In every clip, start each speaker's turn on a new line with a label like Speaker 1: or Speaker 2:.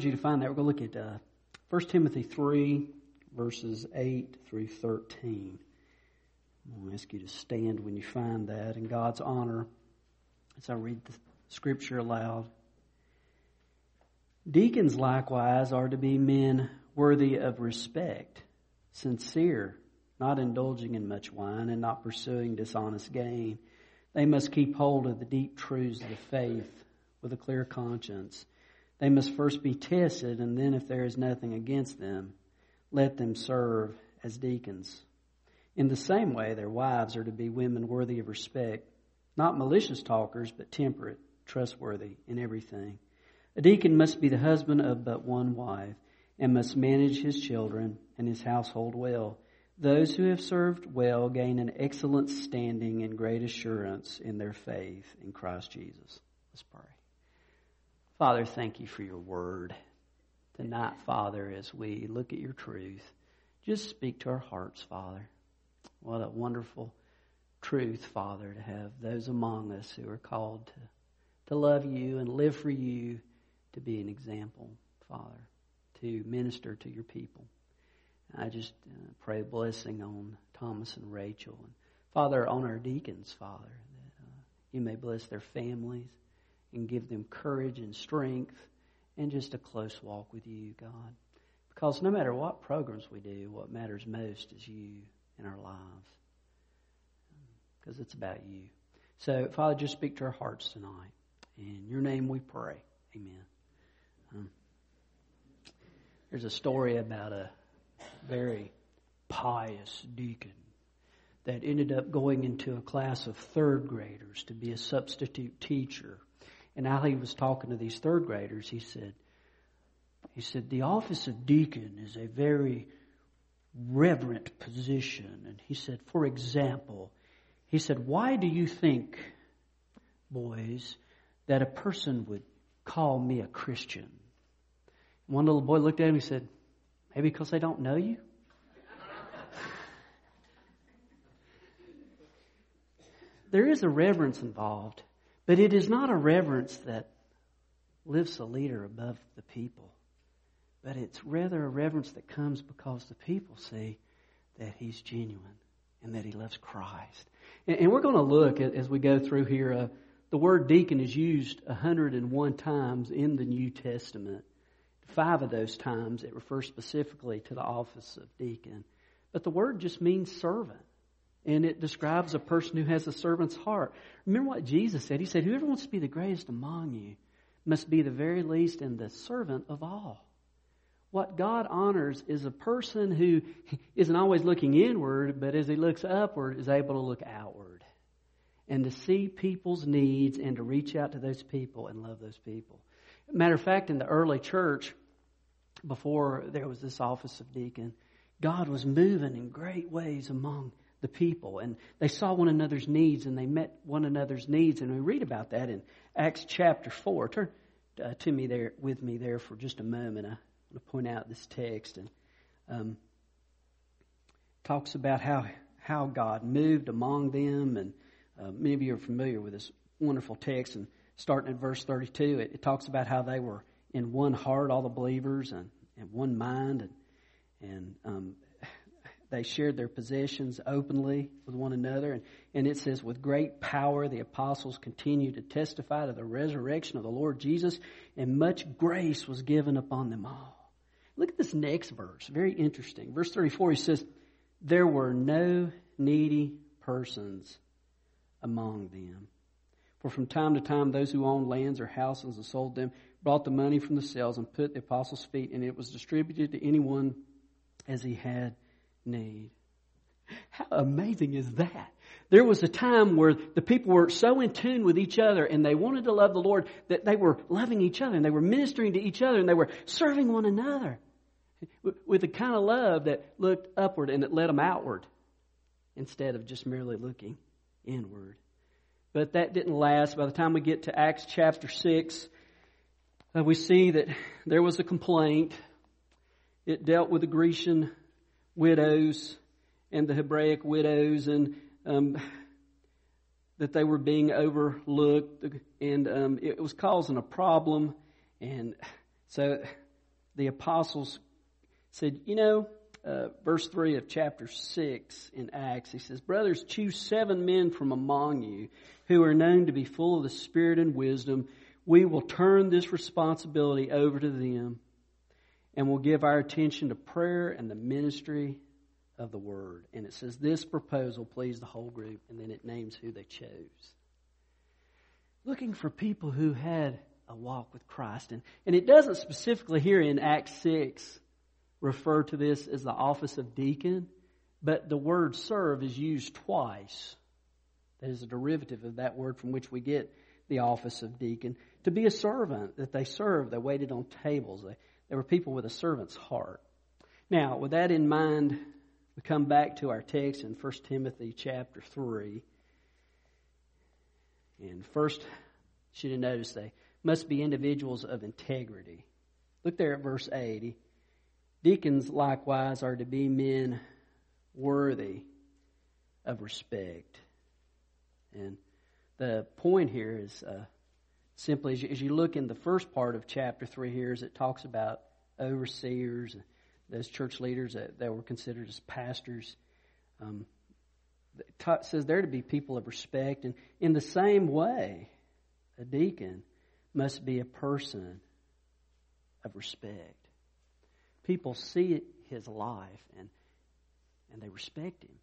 Speaker 1: you to find that. We're going to look at uh, 1 Timothy 3, verses 8 through 13. I'm going to ask you to stand when you find that in God's honor as I read the scripture aloud. Deacons likewise are to be men worthy of respect, sincere, not indulging in much wine, and not pursuing dishonest gain. They must keep hold of the deep truths of the faith with a clear conscience they must first be tested, and then, if there is nothing against them, let them serve as deacons. In the same way, their wives are to be women worthy of respect, not malicious talkers, but temperate, trustworthy in everything. A deacon must be the husband of but one wife, and must manage his children and his household well. Those who have served well gain an excellent standing and great assurance in their faith in Christ Jesus. Let's pray. Father, thank you for your word. Tonight, Father, as we look at your truth, just speak to our hearts, Father. What a wonderful truth, Father, to have those among us who are called to, to love you and live for you, to be an example, Father, to minister to your people. I just uh, pray a blessing on Thomas and Rachel. And Father, on our deacons, Father, that uh, you may bless their families and give them courage and strength and just a close walk with you, God. Because no matter what programs we do, what matters most is you in our lives. Because it's about you. So, Father, just speak to our hearts tonight. In your name we pray. Amen. Um, there's a story about a very pious deacon that ended up going into a class of third graders to be a substitute teacher and how he was talking to these third graders, he said, he said, the office of deacon is a very reverent position. And he said, for example, he said, why do you think, boys, that a person would call me a Christian? One little boy looked at him and said, maybe because they don't know you? there is a reverence involved. But it is not a reverence that lifts a leader above the people, but it's rather a reverence that comes because the people see that he's genuine and that he loves Christ. And, and we're going to look at, as we go through here. Uh, the word deacon is used 101 times in the New Testament. Five of those times it refers specifically to the office of deacon. But the word just means servant and it describes a person who has a servant's heart. Remember what Jesus said? He said, Whoever wants to be the greatest among you must be the very least and the servant of all. What God honors is a person who isn't always looking inward, but as he looks upward, is able to look outward and to see people's needs and to reach out to those people and love those people. Matter of fact, in the early church, before there was this office of deacon, God was moving in great ways among the people. And they saw one another's needs and they met one another's needs. And we read about that in Acts chapter 4. Turn uh, to me there, with me there for just a moment. I want to point out this text and um, talks about how, how God moved among them. And uh, many of you are familiar with this wonderful text. And starting at verse 32, it, it talks about how they were in one heart, all the believers, and, and one mind. And, and um, they shared their possessions openly with one another. And, and it says, with great power, the apostles continued to testify to the resurrection of the Lord Jesus, and much grace was given upon them all. Look at this next verse. Very interesting. Verse 34, he says, There were no needy persons among them. For from time to time, those who owned lands or houses and sold them brought the money from the sales and put the apostles' feet, and it was distributed to anyone as he had need. How amazing is that? There was a time where the people were so in tune with each other and they wanted to love the Lord that they were loving each other and they were ministering to each other and they were serving one another with the kind of love that looked upward and that led them outward instead of just merely looking inward. But that didn't last. By the time we get to Acts chapter 6, uh, we see that there was a complaint. It dealt with the Grecian widows and the Hebraic widows and um, that they were being overlooked and um, it was causing a problem and so the apostles said, You know, uh, verse 3 of chapter 6 in Acts, he says, Brothers, choose seven men from among you who are known to be full of the Spirit and wisdom. We will turn this responsibility over to them and we'll give our attention to prayer and the ministry of the Word. And it says, This proposal pleased the whole group, and then it names who they chose. Looking for people who had a walk with Christ. And, and it doesn't specifically here in Acts 6 refer to this as the office of deacon, but the word serve is used twice. That is a derivative of that word from which we get the office of deacon. To be a servant, that they served, they waited on tables. They, they were people with a servant's heart. Now, with that in mind, we come back to our text in 1 Timothy chapter 3. And first, should have noticed they must be individuals of integrity. Look there at verse 80. Deacons likewise are to be men worthy of respect. And the point here is uh, simply as you, as you, look in the first part of chapter 3 here, as it talks about overseers, those church leaders that, that were considered as pastors. Um, it says they're to be people of respect. And in the same way, a deacon must be a person of respect people see his life and and they respect him.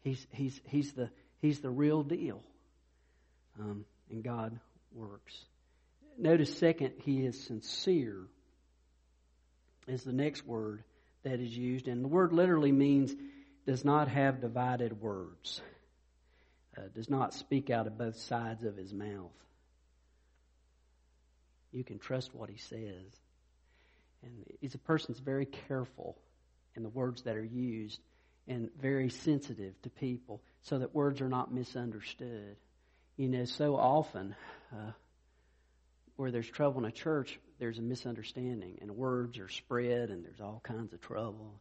Speaker 1: He's he's he's the he's the real deal, um, and God works. Notice second, he is sincere. Is the next word that is used, and the word literally means does not have divided words. Uh, does not speak out of both sides of his mouth. You can trust what he says. And he's a person that's very careful in the words that are used and very sensitive to people so that words are not misunderstood. You know, so often uh, where there's trouble in a church, there's a misunderstanding and words are spread and there's all kinds of trouble.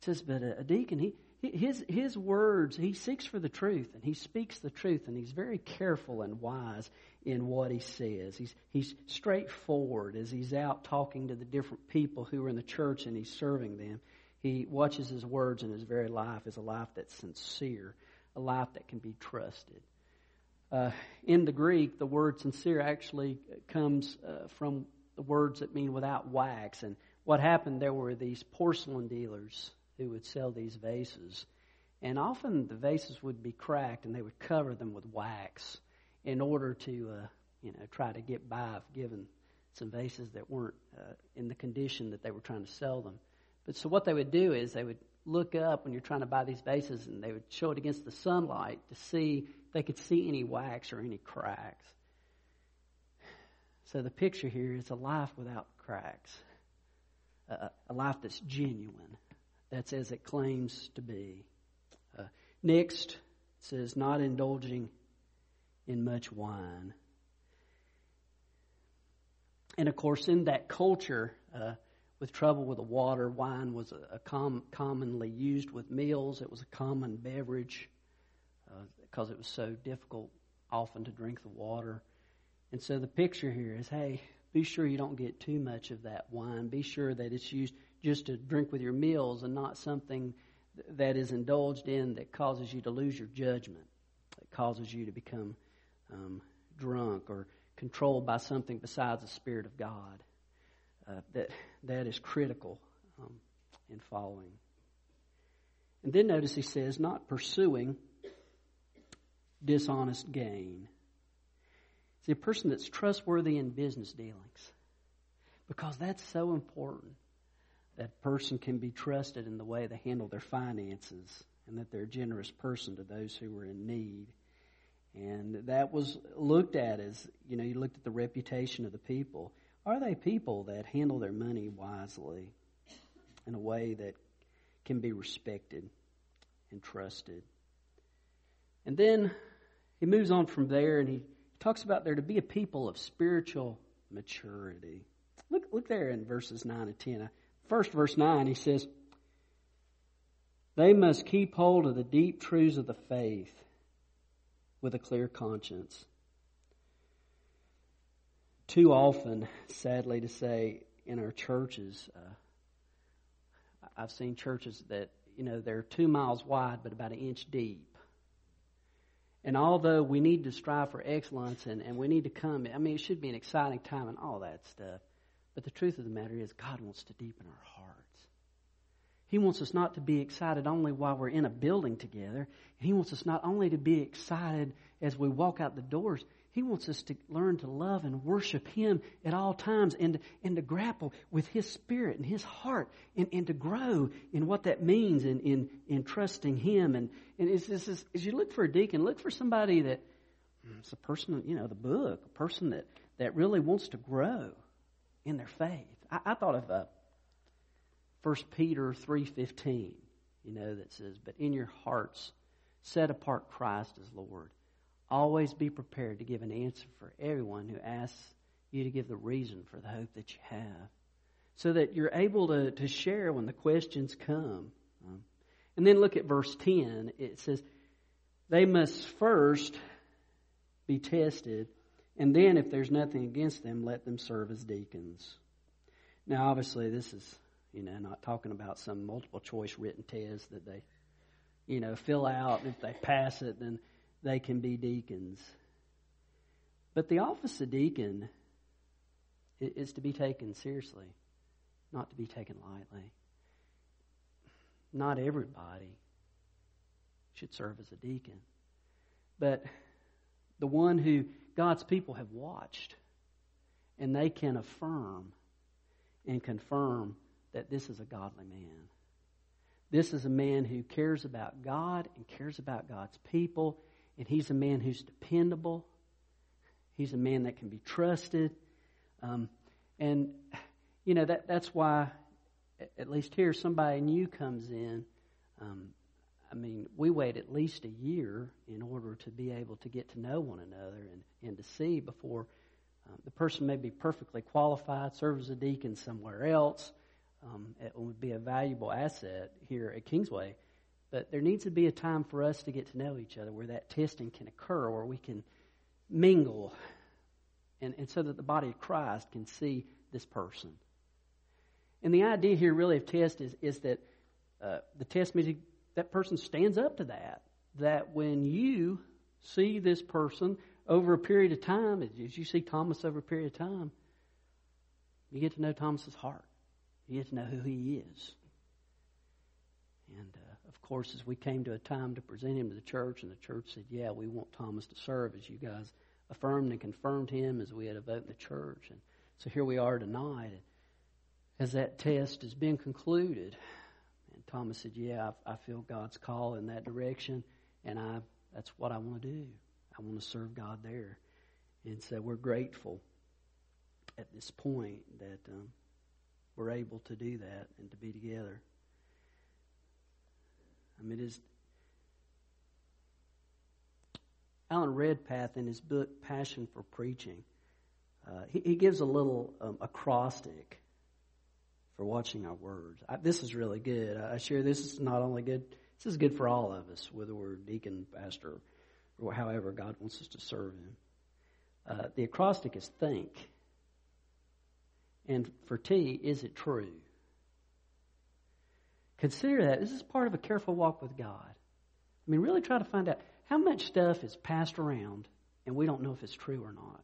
Speaker 1: It says, but a, deacon, he, his, his words, he seeks for the truth and he speaks the truth and he's very careful and wise in what he says. He's, he's straightforward as he's out talking to the different people who are in the church and he's serving them. He watches his words and his very life is a life that's sincere, a life that can be trusted. Uh, in the Greek, the word sincere actually comes uh, from the words that mean without wax. And what happened, there were these porcelain dealers who would sell these vases. And often the vases would be cracked and they would cover them with wax in order to, uh, you know, try to get by of giving some vases that weren't uh, in the condition that they were trying to sell them. But so what they would do is they would look up when you're trying to buy these vases and they would show it against the sunlight to see they could see any wax or any cracks. So the picture here is a life without cracks, a, a life that's genuine, that's as it claims to be. Uh, next, says not indulging in much wine. And of course, in that culture, uh, with trouble with the water, wine was a, a com- commonly used with meals. It was a common beverage uh, because it was so difficult often to drink the water. And so the picture here is hey, be sure you don't get too much of that wine. Be sure that it's used just to drink with your meals and not something that is indulged in that causes you to lose your judgment, that causes you to become um, drunk or controlled by something besides the Spirit of God. Uh, that that is critical um, in following. And then notice he says, not pursuing dishonest gain. See, a person that's trustworthy in business dealings, because that's so important. That person can be trusted in the way they handle their finances, and that they're a generous person to those who are in need. And that was looked at as, you know, you looked at the reputation of the people. Are they people that handle their money wisely in a way that can be respected and trusted? And then he moves on from there and he talks about there to be a people of spiritual maturity. Look, look there in verses 9 and 10. First, verse 9, he says, They must keep hold of the deep truths of the faith with a clear conscience. Too often, sadly to say, in our churches. Uh, I've seen churches that you know they're two miles wide but about an inch deep. And although we need to strive for excellence and, and we need to come, I mean, it should be an exciting time and all that stuff. But the truth of the matter is, God wants to deepen our hearts. He wants us not to be excited only while we're in a building together. He wants us not only to be excited as we walk out the doors, He wants us to learn to love and worship Him at all times and, and to grapple with His Spirit and His heart and, and to grow in what that means in, in, in trusting Him. And, and it's, it's, it's, as you look for a deacon, look for somebody that it's mm, a person, you know, the book, a person that, that really wants to grow in their faith. I, I thought of uh, 1 Peter 3.15, you know, that says, But in your hearts set apart Christ as Lord. Always be prepared to give an answer for everyone who asks you to give the reason for the hope that you have. So that you're able to, to share when the questions come. Um, and then look at verse 10. It says, They must first be tested and then, if there's nothing against them, let them serve as deacons. Now, obviously, this is, you know, not talking about some multiple choice written test that they, you know, fill out. If they pass it, then they can be deacons. But the office of deacon is to be taken seriously, not to be taken lightly. Not everybody should serve as a deacon. But the one who God's people have watched, and they can affirm and confirm that this is a godly man. This is a man who cares about God and cares about God's people, and he's a man who's dependable. He's a man that can be trusted. Um, and, you know, that, that's why, at least here, somebody new comes in. Um, I mean, we wait at least a year in order to be able to get to know one another and, and to see before um, the person may be perfectly qualified, serve as a deacon somewhere else. Um, it would be a valuable asset here at Kingsway. But there needs to be a time for us to get to know each other where that testing can occur, where we can mingle, and, and so that the body of Christ can see this person. And the idea here, really, of test is, is that uh, the test means that person stands up to that. That when you see this person over a period of time, as you see Thomas over a period of time, you get to know Thomas's heart. You get to know who he is. And uh, course, as we came to a time to present him to the church, and the church said, "Yeah, we want Thomas to serve," as you guys affirmed and confirmed him as we had a vote in the church, and so here we are tonight, as that test has been concluded. And Thomas said, Yeah, I, I feel God's call in that direction, and I that's what I want to do. I want to serve God there. And so we're grateful at this point that um, we're able to do that and to be together. I mean, it is. Alan Redpath, in his book Passion for Preaching, uh, he, he, gives a little um, acrostic for watching our words. I, this is really good. I share this is not only good, this is good for all of us, whether we're deacon, pastor, or however God wants us to serve Him. Uh, the acrostic is think. And for T, is it true? Consider that. This is part of a careful walk with God. I mean, really try to find out how much stuff is passed around and we don't know if it's true or not.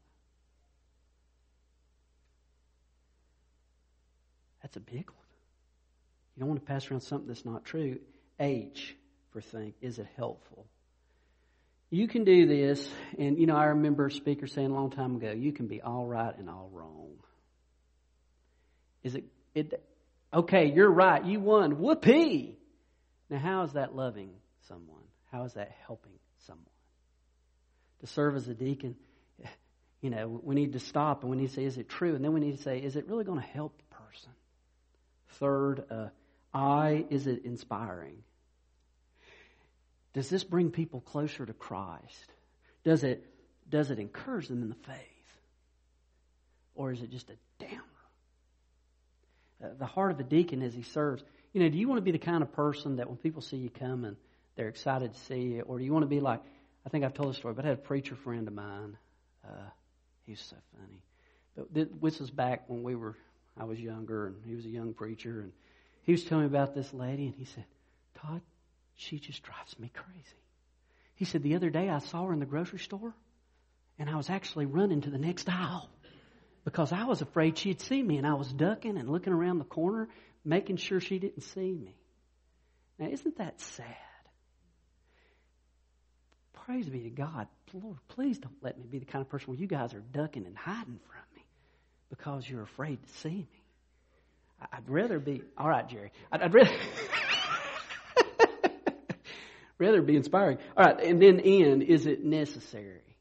Speaker 1: That's a big one. You don't want to pass around something that's not true. H for think. Is it helpful? You can do this, and you know, I remember a speaker saying a long time ago, you can be all right and all wrong. Is it, it okay, you're right, you won. Whoopee! Now, how is that loving someone? How is that helping someone? To serve as a deacon, you know, we need to stop and we need to say, is it true? And then we need to say, is it really going to help the person? Third, uh, I, is it inspiring? Does this bring people closer to Christ? Does it, does it encourage them in the faith? Or is it just a damner? The heart of a deacon as he serves. You know, do you want to be the kind of person that when people see you coming, they're excited to see you? Or do you want to be like, I think I've told the story, but I had a preacher friend of mine. Uh, he was so funny. But this was back when we were I was younger, and he was a young preacher, and he was telling me about this lady, and he said, Todd, she just drives me crazy. He said, The other day I saw her in the grocery store, and I was actually running to the next aisle because I was afraid she'd see me, and I was ducking and looking around the corner, making sure she didn't see me. Now, isn't that sad? Praise be to God. Lord, please don't let me be the kind of person where you guys are ducking and hiding from me because you're afraid to see me. I'd rather be, all right, Jerry. I'd, I'd rather, rather be inspiring. All right, and then N, is it necessary?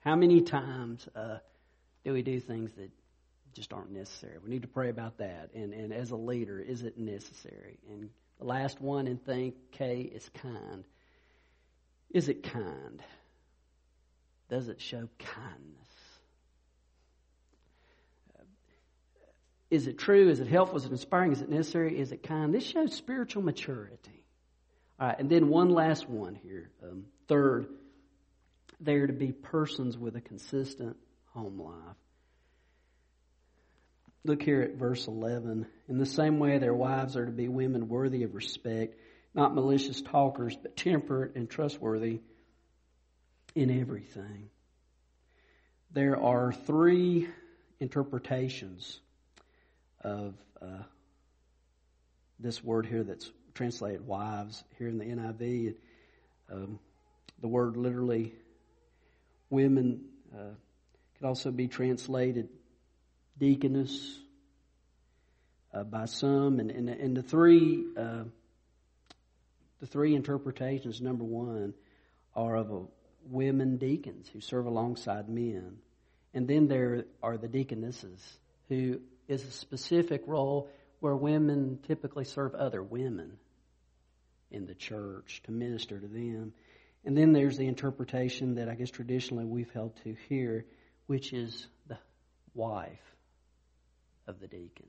Speaker 1: How many times uh, do we do things that just aren't necessary? We need to pray about that. And, and as a leader, is it necessary? And the last one and think, K, is kind. Is it kind? Does it show kindness? Is it true? Is it helpful? Is it inspiring? Is it necessary? Is it kind? This shows spiritual maturity. All right, and then one last one here. Um, third, they're to be persons with a consistent home life. Look here at verse 11. In the same way, their wives are to be women worthy of respect, not malicious talkers, but temperate and trustworthy in everything. There are three interpretations of uh, this word here that's translated wives here in the NIV. Um, the word literally women uh, could also be translated deaconess uh, by some, and, and, and the three uh, the three interpretations. Number one are of a women deacons who serve alongside men, and then there are the deaconesses who is a specific role where women typically serve other women in the church to minister to them. And then there's the interpretation that I guess traditionally we've held to here, which is the wife of the deacon.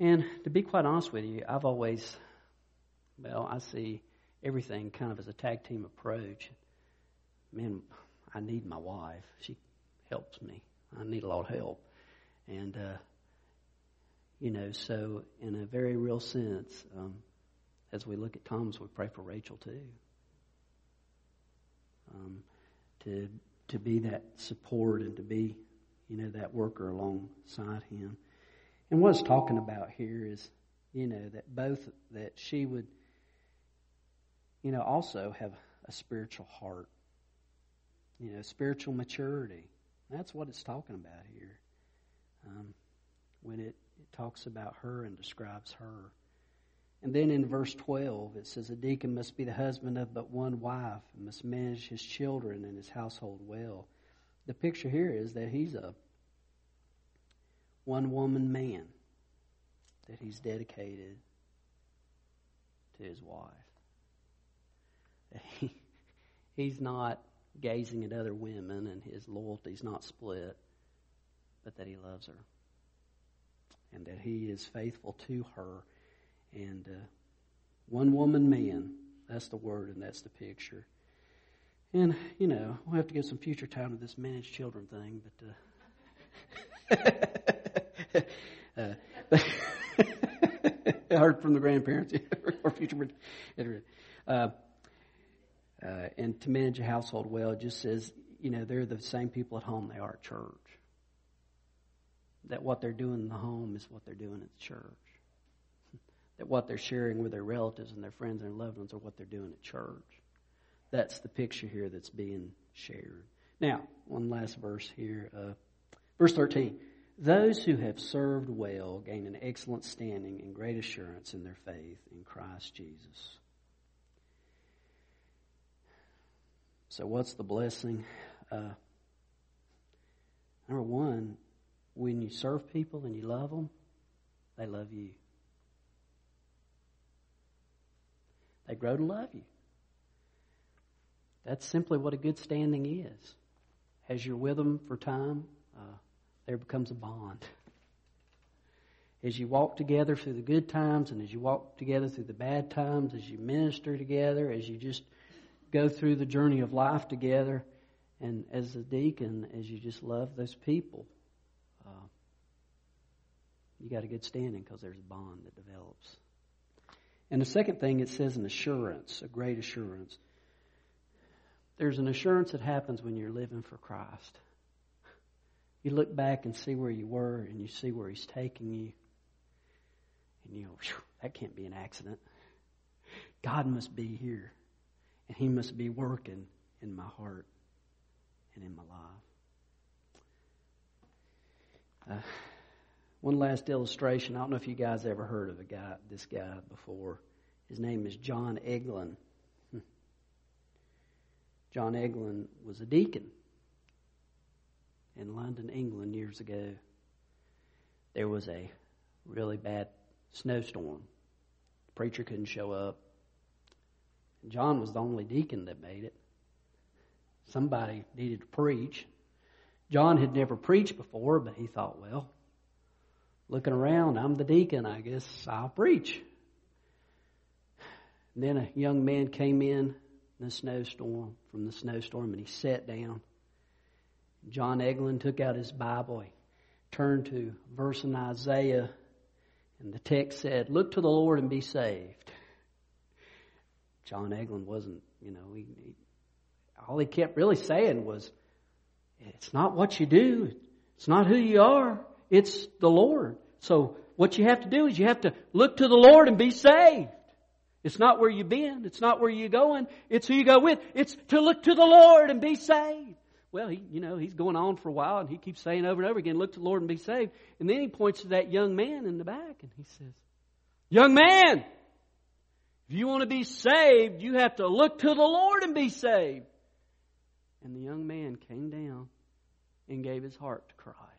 Speaker 1: And to be quite honest with you, I've always, well, I see everything kind of as a tag team approach. Man, I need my wife. She helps me. I need a lot of help. And uh, you know, so in a very real sense, um, as we look at Thomas, we pray for Rachel too. Um, to to be that support and to be, you know, that worker alongside him. And what it's talking about here is, you know, that both that she would, you know, also have a spiritual heart, you know, spiritual maturity. That's what it's talking about here. Um, when it it talks about her and describes her. And then in verse 12, it says, A deacon must be the husband of but one wife and must manage his children and his household well. The picture here is that he's a one woman man, that he's dedicated to his wife. He, he's not gazing at other women and his loyalty's not split, but that he loves her and that he is faithful to her. And uh, one woman man, that's the word and that's the picture. And, you know, we'll have to give some future time to this managed children thing, but. Uh, uh, I heard from the grandparents or future. Uh, uh, and to manage a household well, just says, you know, they're the same people at home they are at church that what they're doing in the home is what they're doing at the church. What they're sharing with their relatives and their friends and their loved ones are what they're doing at church. That's the picture here that's being shared. Now, one last verse here. Uh, verse 13. Those who have served well gain an excellent standing and great assurance in their faith in Christ Jesus. So, what's the blessing? Uh, number one, when you serve people and you love them, they love you. They grow to love you. That's simply what a good standing is. As you're with them for time, uh, there becomes a bond. As you walk together through the good times and as you walk together through the bad times, as you minister together, as you just go through the journey of life together, and as a deacon, as you just love those people, you got a good standing because there's a bond that develops. And the second thing, it says an assurance, a great assurance. There's an assurance that happens when you're living for Christ. You look back and see where you were, and you see where He's taking you, and you go, that can't be an accident. God must be here, and He must be working in my heart and in my life. Uh, one last illustration. I don't know if you guys ever heard of a guy, this guy before. His name is John Eglin. Hmm. John Eglin was a deacon in London, England, years ago. There was a really bad snowstorm. The preacher couldn't show up. John was the only deacon that made it. Somebody needed to preach. John had never preached before, but he thought, well, looking around, I'm the deacon, I guess I'll preach. And then a young man came in in the snowstorm, from the snowstorm, and he sat down. John Eglin took out his Bible, he turned to verse in Isaiah, and the text said, Look to the Lord and be saved. John Eglin wasn't, you know, he, he, all he kept really saying was, It's not what you do, it's not who you are, it's the Lord. So what you have to do is you have to look to the Lord and be saved. It's not where you've been. It's not where you're going. It's who you go with. It's to look to the Lord and be saved. Well, he, you know, he's going on for a while and he keeps saying over and over again, look to the Lord and be saved. And then he points to that young man in the back and he says, young man, if you want to be saved, you have to look to the Lord and be saved. And the young man came down and gave his heart to Christ.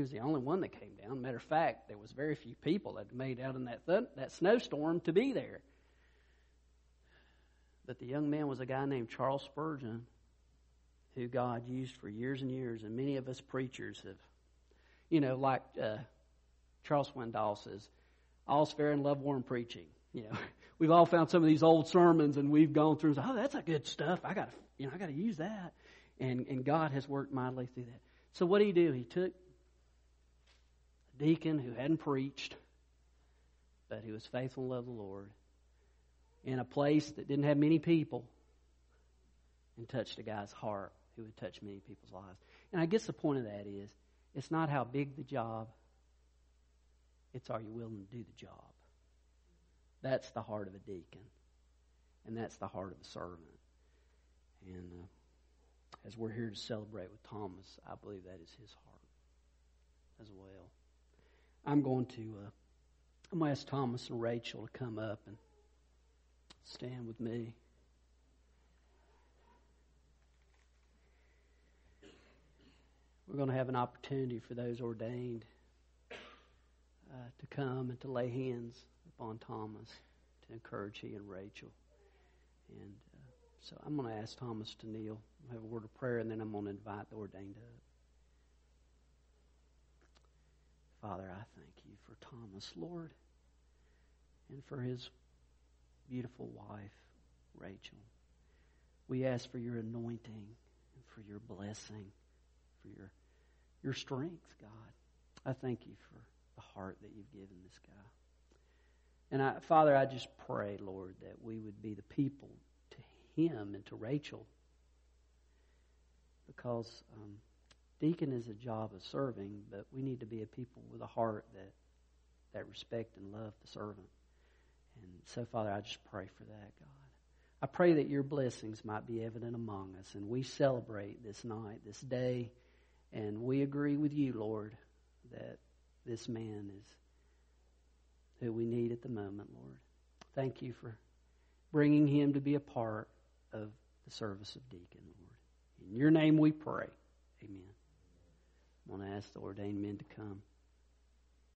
Speaker 1: He was the only one that came down. Matter of fact, there was very few people that made out in that th- that snowstorm to be there. But the young man was a guy named Charles Spurgeon, who God used for years and years, and many of us preachers have, you know, like uh, Charles Swindoll says, all's fair in love warm preaching. You know, we've all found some of these old sermons, and we've gone through. Oh, that's a good stuff. I got, you know, I got to use that, and and God has worked mightily through that. So what did he do? He took deacon who hadn't preached, but he was faithful and loved the Lord, in a place that didn't have many people, and touched a guy's heart who would touch many people's lives. And I guess the point of that is it's not how big the job, it's are you willing to do the job. That's the heart of a deacon, and that's the heart of a servant. And uh, as we're here to celebrate with Thomas, I believe that is his heart as well. I'm going to uh, I'm going to ask Thomas and Rachel to come up and stand with me. We're going to have an opportunity for those ordained uh, to come and to lay hands upon Thomas to encourage he and Rachel. And uh, so I'm going to ask Thomas to kneel, have a word of prayer, and then I'm going to invite the ordained up. Father, I thank you for Thomas, Lord, and for his beautiful wife, Rachel. We ask for your anointing and for your blessing, for your your strength, God. I thank you for the heart that you've given this guy. And I, Father, I just pray, Lord, that we would be the people to him and to Rachel. Because um, deacon is a job of serving, but we need to be a people with a heart that, that respect and love the servant. And so, Father, I just pray for that, God. I pray that your blessings might be evident among us, and we celebrate this night, this day and we agree with you, Lord, that this man is who we need at the moment, Lord. Thank you for bringing him to be a part of the service of deacon, Lord. In your name we pray. Amen. I want to ask the ordained men to come.